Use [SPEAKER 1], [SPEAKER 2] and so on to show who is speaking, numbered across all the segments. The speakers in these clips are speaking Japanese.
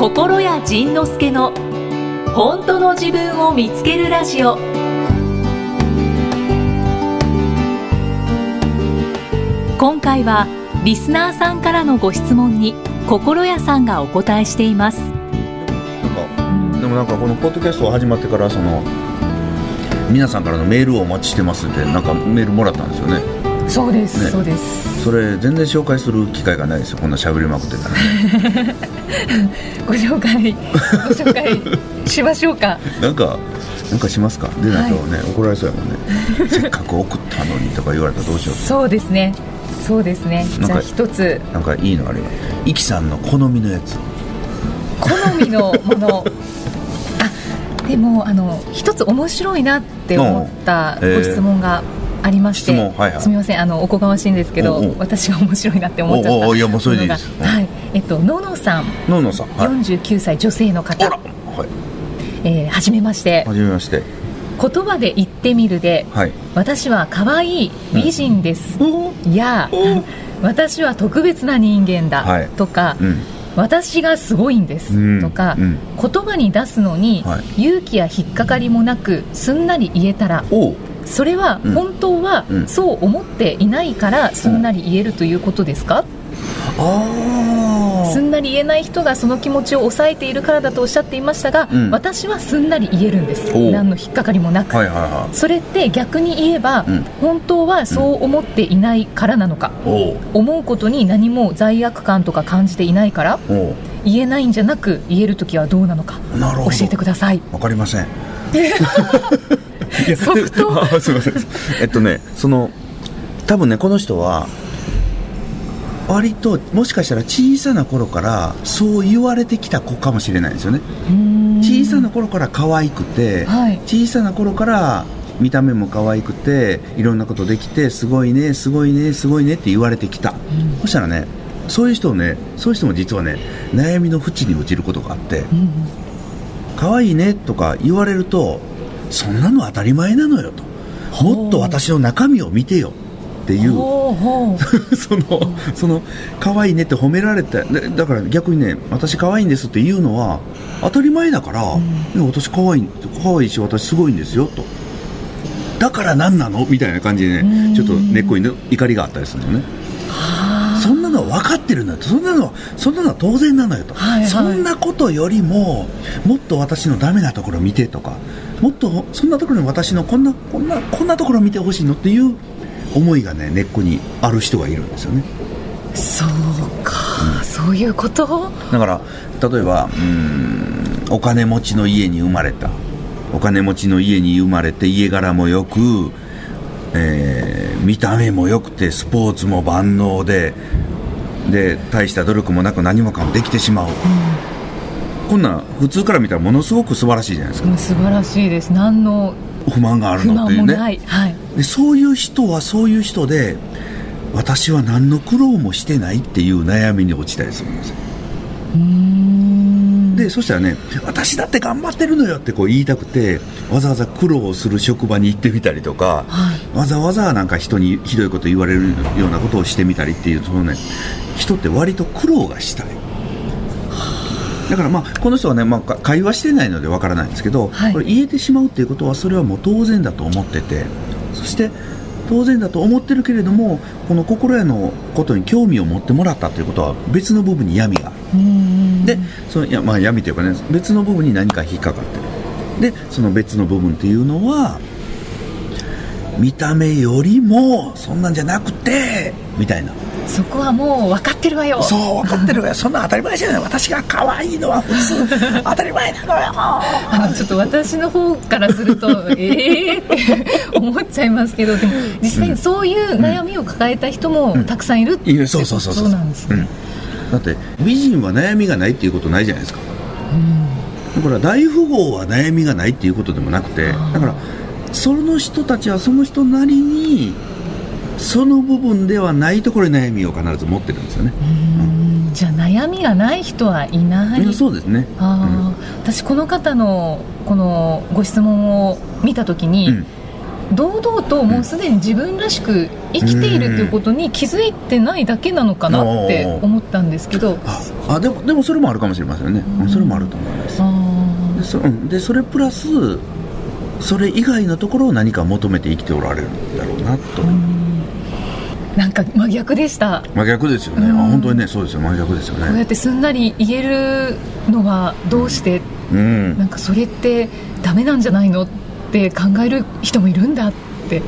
[SPEAKER 1] 心谷仁之助の本当の自分を見つけるラジオ。今回はリスナーさんからのご質問に心谷さんがお答えしています。
[SPEAKER 2] なんかでもなんかこのポッドキャストが始まってからその皆さんからのメールをお待ちしてますってなんかメールもらったんですよね。
[SPEAKER 3] そうです、
[SPEAKER 2] ね。
[SPEAKER 3] そうです
[SPEAKER 2] それ全然紹介する機会がないですよ。こんな喋りまくってたら。ね
[SPEAKER 3] ご紹介ご紹介しましょうか。
[SPEAKER 2] なんかなんかしますか？でないとね、怒られそうやもんね。せっかく送ったのにとか言われたらどうしよ
[SPEAKER 3] そうですね。そうですね。じゃあ一つ。
[SPEAKER 2] うなんかいいのあれば。イキさんの好みのやつ。
[SPEAKER 3] 好みのもの。あでもあの一つ面白いなって思った ご質問がありまして、
[SPEAKER 2] はいはい。
[SPEAKER 3] すみませんあのおこがましいんですけど
[SPEAKER 2] おうおう。
[SPEAKER 3] 私が面白いなって思っちゃった。
[SPEAKER 2] おいやもうそれでいいです。
[SPEAKER 3] ものがはいえっとののさん。
[SPEAKER 2] ののさんはい。
[SPEAKER 3] 49歳女性の方、
[SPEAKER 2] はい。
[SPEAKER 3] えーはじめまして。
[SPEAKER 2] はじめまして。
[SPEAKER 3] 言葉で言ってみるで
[SPEAKER 2] はい。
[SPEAKER 3] 私は可愛い美人です、
[SPEAKER 2] お
[SPEAKER 3] いや
[SPEAKER 2] お
[SPEAKER 3] 私は特別な人間だ、
[SPEAKER 2] はい。
[SPEAKER 3] とか、
[SPEAKER 2] うん。
[SPEAKER 3] 私がすごいんです、
[SPEAKER 2] うん。
[SPEAKER 3] とか、
[SPEAKER 2] うん。
[SPEAKER 3] 言葉に出すのに、
[SPEAKER 2] は
[SPEAKER 3] 勇気や引っかかりもなくすんなり言えたらそれは
[SPEAKER 2] うん。
[SPEAKER 3] 本当は
[SPEAKER 2] うん。
[SPEAKER 3] そう思っていないからすんなり言えるということですか、
[SPEAKER 2] あ
[SPEAKER 3] すんなり言えない人がその気持ちを抑えているからだとおっしゃっていましたが、
[SPEAKER 2] うん。
[SPEAKER 3] 私はすんなり言えるんです。何の引っかかりもなく、
[SPEAKER 2] はいはいは
[SPEAKER 3] それって逆に言えば、
[SPEAKER 2] うん。
[SPEAKER 3] 本当はそう思っていないからなのか、
[SPEAKER 2] う
[SPEAKER 3] 思うことに何も罪悪感とか感じていないから言えないんじゃなく言える時はどうなのか。教えてください。
[SPEAKER 2] わかりません
[SPEAKER 3] 即答？
[SPEAKER 2] あすいません。えっとねその多分ねこの人は割ともしかしたら小さな頃からそう言われてきた子かもしれないですよね。小さな頃から可愛くて、
[SPEAKER 3] はい。
[SPEAKER 2] 小さな頃から見た目も可愛くていろんなことできてすごいねすごいねすごいねって言われてきた、そしたらねそういう人をねそういう人も実はね悩みの淵に落ちることがあって、
[SPEAKER 3] うん。
[SPEAKER 2] 可愛いねとか言われるとそんなの当たり前なのよと。もっと私の中身を見てよっていう。そのその可愛いねって褒められてでだから逆にね私可愛いんですって言うのは当たり前だから、いや私可愛い可愛いし私すごいんですよと。だから何なのみたいな感じで
[SPEAKER 3] うん。
[SPEAKER 2] ねちょっと根っこにね怒りがあったりするのね。そんなのは分かってるのよと。そんなのはそんなのは当然なのよと、
[SPEAKER 3] はいはい。
[SPEAKER 2] そんなことよりももっと私のダメなところ見てとかもっとそんなところに私のこんなこんなこんなところ見てほしいのっていう思いがね根っこにある人がいるんですよね。
[SPEAKER 3] そうか、そういうこと？
[SPEAKER 2] だから例えばうーんお金持ちの家に生まれた。お金持ちの家に生まれて家柄もよく、えー見た目も良くてスポーツも万能でで大した努力もなく何もかもできてしまう、こんなん普通から見たらものすごく素晴らしいじゃないですか。
[SPEAKER 3] うん素晴らしいです。何の
[SPEAKER 2] 不満がある
[SPEAKER 3] 不
[SPEAKER 2] のっていうね。
[SPEAKER 3] 満もない、はい。
[SPEAKER 2] でそういう人はそういう人で私は何の苦労もしてないっていう悩みに落ちたりするんですよ。でそしたらね私だって頑張ってるのよってこう言いたくてわざわざ苦労する職場に行ってみたりとか
[SPEAKER 3] はい。
[SPEAKER 2] わざわざなんか人にひどいこと言われるようなことをしてみたりっていうそのね人って割と苦労がしたいだからまあこの人はね、まあ、か会話してないのでわからないんですけど、
[SPEAKER 3] はい。
[SPEAKER 2] これ言えてしまうっていうことはそれはもう当然だと思っててそして当然だと思ってるけれどもこの心得のことに興味を持ってもらったということは別の部分に闇が。あるでそのいや、まあ、闇というかね別の部分に何か引っかかって。るでその別の部分っていうのは見た目よりもそんなんじゃなくてみたいな
[SPEAKER 3] そこはもう分かってるわよ。
[SPEAKER 2] そう分かってるわよ。そんなん当たり前じゃない。私が可愛いのは普通。当たり前なのよ。
[SPEAKER 3] あのちょっと私の方からするとええって思っちゃいますけどでも実際にそういう悩みを抱えた人もたくさんいるって
[SPEAKER 2] いうそうそうそう。
[SPEAKER 3] そうなんですね、
[SPEAKER 2] うん。だって美人は悩みがないっていうことないじゃないですか。だから大富豪は悩みがないっていうことでもなくてだからその人たちはその人なりにその部分ではないところに悩みを必ず持ってるんですよね、
[SPEAKER 3] うん。じゃあ悩みがない人はいない、
[SPEAKER 2] うんそうですね。
[SPEAKER 3] あー。私この方のこのご質問を見た時に、
[SPEAKER 2] うん。
[SPEAKER 3] 堂々ともうすでに自分らしく生きているっていうことに気づいてないだけなのかなって思ったんですけど。
[SPEAKER 2] ああでもでもそれもあるかもしれませんね、うん、それもあると思います。でそれプラスそれ以外のところを何か求めて生きておられるんだろうなと。思います
[SPEAKER 3] なんか真逆でした。
[SPEAKER 2] 真逆ですよね、うん、あ本当にねそうですよ真逆ですよね。
[SPEAKER 3] こうやってすんなり言えるのはどうして、うん、なんかそれってダメなんじゃないのって考える人もいるんだって。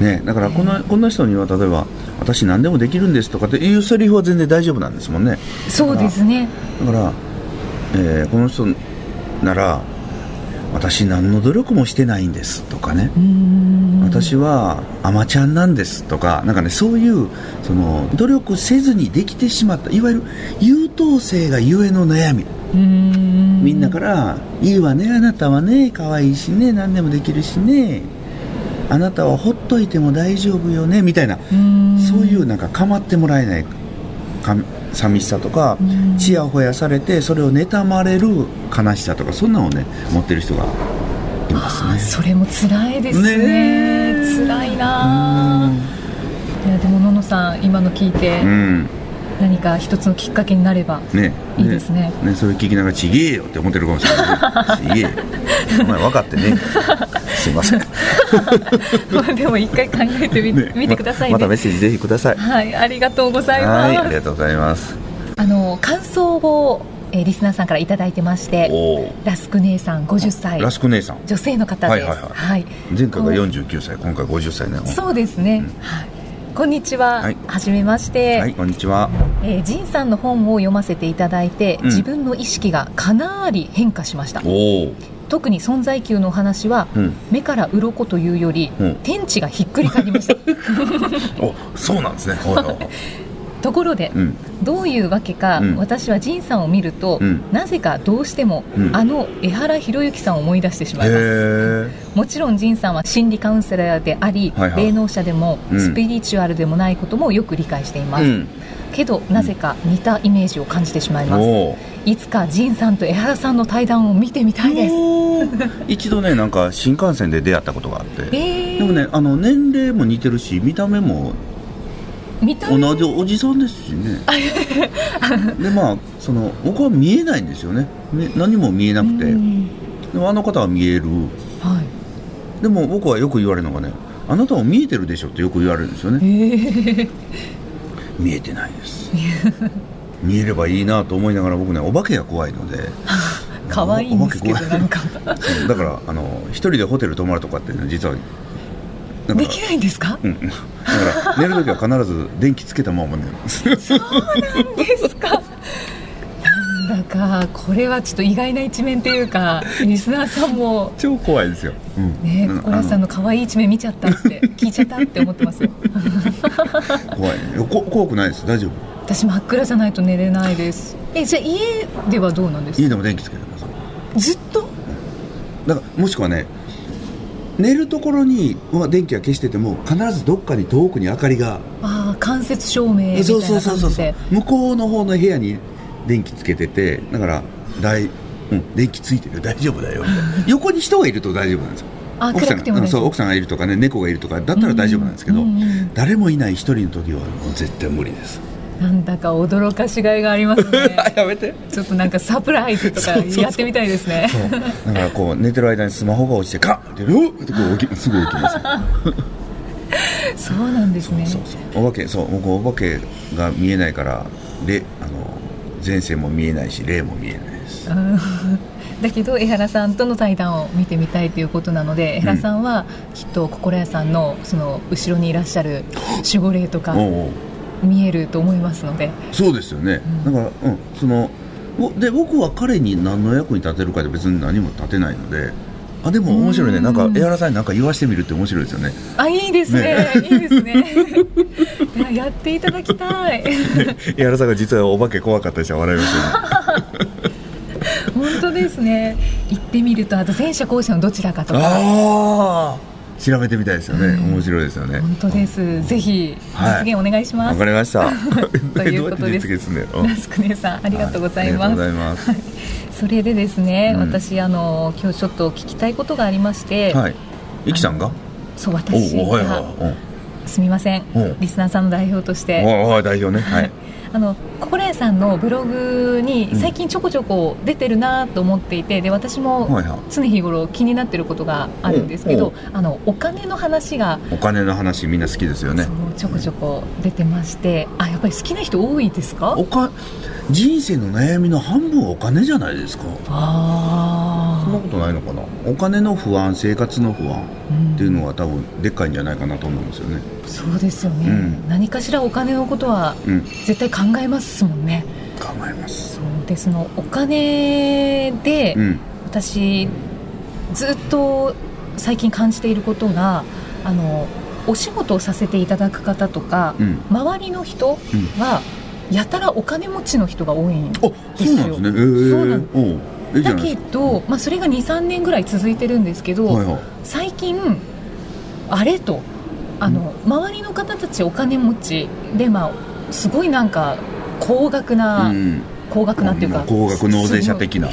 [SPEAKER 2] ねだからこの,、こんな人には例えば私何でもできるんですとかっていうセリフは全然大丈夫なんですもんね。
[SPEAKER 3] そうですね。
[SPEAKER 2] だから、えー、この人なら私何の努力もしてないんですとかね。私はアマちゃんなんですとかなんかねそういうその努力せずにできてしまったいわゆる優等生がゆえの悩み。みんなから「いいわねあなたはね可愛いしね何でもできるしねあなたはほっといても大丈夫よね」みたいな。そういうなんか構ってもらえない寂しさとかちやほやされてそれを妬まれる悲しさとかそんなのをね持ってる人がいますね。
[SPEAKER 3] それも辛いですね。ね辛いないやでもののさん今の聞いて、うん何か一つのきっかけになればいいですね。
[SPEAKER 2] ね、ね、それ聞きながらちげえよって思ってるかもしれないちげえよ。お前分かってね すいません。
[SPEAKER 3] まあでも一回考えてみ,、ね、見てください、ね、
[SPEAKER 2] またメッセージぜひください。
[SPEAKER 3] はいありがとうございます。
[SPEAKER 2] ありがとうございます。
[SPEAKER 3] あの感想をえー、リスナーさんから頂いてましてラスク姉さん50歳
[SPEAKER 2] ラスク姉さん。
[SPEAKER 3] 女性の方です、はいはいはい。
[SPEAKER 2] はい、前回が49歳今回50歳ね。
[SPEAKER 3] そうですね、うん、はいこんにちは、はい、はじめまして。
[SPEAKER 2] はいこんにちは、
[SPEAKER 3] えー、ジンさんの本を読ませていただいて、うん、自分の意識がかなり変化しました。特に存在級のお話は、うん、目から鱗というより、うん、天地がひっくり返りました。
[SPEAKER 2] おそうなんですね
[SPEAKER 3] ところで、うん、どういうわけか、うん、私は仁さんを見ると、うん、なぜかどうしても、あの江原博之さんを思い出してしまいます。もちろん仁さんは心理カウンセラーであり、はいはい、霊能者でも、スピリチュアルでもないこともよく理解しています、けどなぜか似たイメージを感じてしまいます。いつか仁さんと江原さんの対談を見てみたいです。
[SPEAKER 2] 一度ねなんか新幹線で出会ったことがあって、でもねあの年齢も似てるし見た目も同じおじさんですしね。でまあその僕は見えないんですよね。何も見えなくて、でもあの方は見える、はい、でも僕はよく言われるのがねあなたも見えてるでしょってよく言われるんですよね、えー、見えてないです。見えればいいなと思いながら僕ねお化けが怖いので。
[SPEAKER 3] 可愛いんですけどなんか。
[SPEAKER 2] だからあの一人でホテル泊まるとかって、ね、実は
[SPEAKER 3] できないんですか、
[SPEAKER 2] うん、だから寝る時は必ず電気つけたまま寝ます
[SPEAKER 3] そうなんですか。なんだかこれはちょっと意外な一面っていうかリスナーさんも
[SPEAKER 2] 超怖いですよ、
[SPEAKER 3] うん、ね心安さんの可愛い一面見ちゃったって聞いちゃったって思ってますよ。
[SPEAKER 2] 怖いこ怖くないです。大丈夫。
[SPEAKER 3] 私真っ暗じゃないと寝れないです。えじゃあ家ではどうなんですか？
[SPEAKER 2] 家でも電気つけて
[SPEAKER 3] ます。ずっと？
[SPEAKER 2] だからもしくはね寝るところに、まあ、電気は消してても必ずどっかに遠くに明かりが。
[SPEAKER 3] ああ間接照明みたいな感じで。そうそうそうそう
[SPEAKER 2] 向こうの方の部屋に電気つけててだから大、うん、電気ついてる。大丈夫だよ。横に人がいると大丈夫なんですよ。奥さんそう奥さんがいるとかね猫がいるとかだったら大丈夫なんですけど、誰もいない一人の時はもう絶対無理です
[SPEAKER 3] なんだか驚かしがいがありますね。
[SPEAKER 2] やめて。
[SPEAKER 3] ちょっとなんかサプライズとかやってみたいですね。
[SPEAKER 2] だからこう寝てる間にスマホが落ちてカッてうってこう起きすぐ起きます。
[SPEAKER 3] そうなんですね。
[SPEAKER 2] そうそうお化けそう僕お化けが見えないからであの前世も見えないし霊も見えないです。
[SPEAKER 3] だけど江原さんとの対談を見てみたいということなので、江原さんはきっと心屋さんのその後ろにいらっしゃる守護霊とか見えると思いますので。
[SPEAKER 2] そうですよね、うん、だから、うん、そので僕は彼に何の役に立てるかで別に何も立てないので。あでも面白いね。なんか江原さんに何か言わしてみるって面白いですよね。
[SPEAKER 3] あいいですね、ね、いいですね。やっていただきたい。
[SPEAKER 2] 江原さんが実はお化け怖かったりしたら笑いますよね。
[SPEAKER 3] 本当ですね。行ってみるとあと前者後者のどちらかとか。
[SPEAKER 2] ああ調べてみたいですよね、うん、面白いですよね。
[SPEAKER 3] 本当です、うん、ぜひ実現お願いします。わ、
[SPEAKER 2] はい、かりました。
[SPEAKER 3] ということです。ナスク姉さんありがとうございます、はい、それでですね、うん、私あの今日ちょっと聞きたいことがありまして
[SPEAKER 2] はい。イキさんが？
[SPEAKER 3] そう私がすみません。リスナーさんの代表として。
[SPEAKER 2] 代表ね。はい
[SPEAKER 3] あの心屋さんのブログに最近ちょこちょこ出てるなと思っていてで私も常日頃気になってることがあるんですけど、あのお金の話が
[SPEAKER 2] お金の話みんな好きですよね。
[SPEAKER 3] ちょこちょこ出てましてあやっぱり好きな人多いですか？
[SPEAKER 2] おか人生の悩みの半分はお金じゃないですか。ああそんなことないのかな？お金の不安生活の不安っていうのは多分でっかいんじゃないかなと思うんですよね、
[SPEAKER 3] そうですよね、うん、何かしらお金のことは絶対考えますもんね、
[SPEAKER 2] うん、考えます。
[SPEAKER 3] そうでそのお金で、私ずっと最近感じていることがあのお仕事をさせていただく方とか、周りの人は、やたらお金持ちの人が多いんですよ。
[SPEAKER 2] そうなんですね。えー、そうなん
[SPEAKER 3] だけど、まあ、それが23年ぐらい続いてるんですけど、はいはい、最近あれとあの、うん、周りの方たちお金持ちで、まあ、すごいなんか高額な、うん高額なっていうか、
[SPEAKER 2] 高額納税者的な。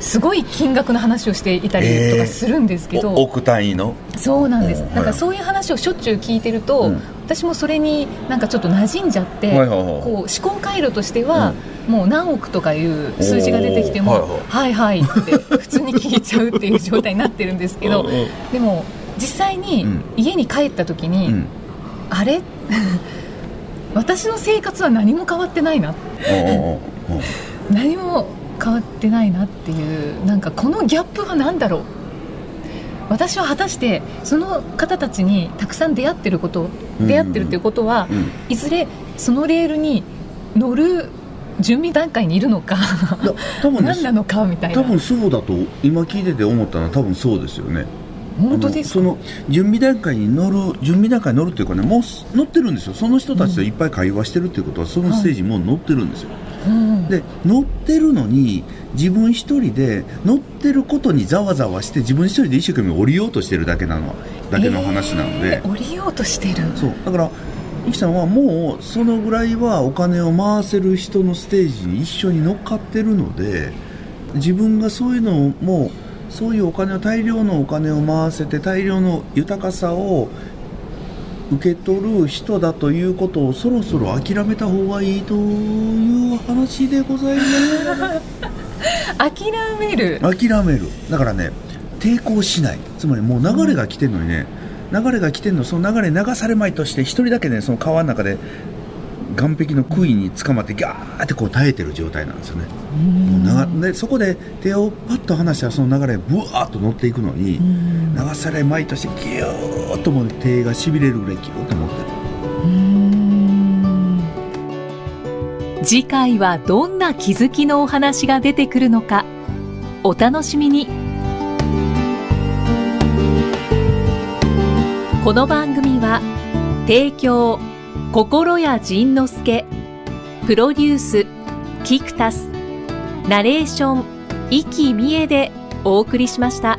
[SPEAKER 3] すごい金額の話をしていたりとかするんですけど、え
[SPEAKER 2] ー、億単位の？
[SPEAKER 3] そうなんです、なんかそういう話をしょっちゅう聞いてると、うん、私もそれになんかちょっと馴染んじゃって、こう思考回路としては、もう何億とかいう数字が出てきても「はいはい」って普通に聞いちゃうっていう状態になってるんですけどでも実際に家に帰った時に、うん、あれ？私の生活は何も変わってないな。何も変わってないなっていうなんかこのギャップは何だろう。私は果たしてその方たちにたくさん出会ってること出会ってるっていうことは、いずれそのレールに乗る準備段階にいるのか。多分何なのかみたいな。
[SPEAKER 2] 多分そうだと今聞いてて思ったのは多分そうですよね。
[SPEAKER 3] 本当です
[SPEAKER 2] その準備段階に乗る準備段階に乗るっていうかねもう乗ってるんですよ。その人たちといっぱい会話してるっていうことは、そのステージもう乗ってるんですよ、はい、で乗ってるのに自分一人で乗ってることにざわざわして自分一人で一生懸命降りようとしてるだけなのだけの話なので、
[SPEAKER 3] えー、降りようとしてる。
[SPEAKER 2] そう。だからゆきさんはもうそのぐらいはお金を回せる人のステージに一緒に乗っかってるので自分がそういうのをもうそういうお金を大量のお金を回せて大量の豊かさを受け取る人だということをそろそろ諦めた方がいいという話でございます。
[SPEAKER 3] 諦める。
[SPEAKER 2] 諦める。だからね抵抗しない。つまりもう流れが来てるのにね、うん流れが来てるのその流れ流されまいとして一人だけねその川の中で岸壁の杭につかまってギャーってこう耐えてる状態なんですよね。もうでそこで手をパッと離したらその流れブワーッと乗っていくのに流されまいとしてギューッともう手がしびれるぐらいギューッと持って。
[SPEAKER 1] る次回はどんな気づきのお話が出てくるのかお楽しみにこの番組は提供心谷仁之助プロデュースキクタスナレーション生きみえでお送りしました。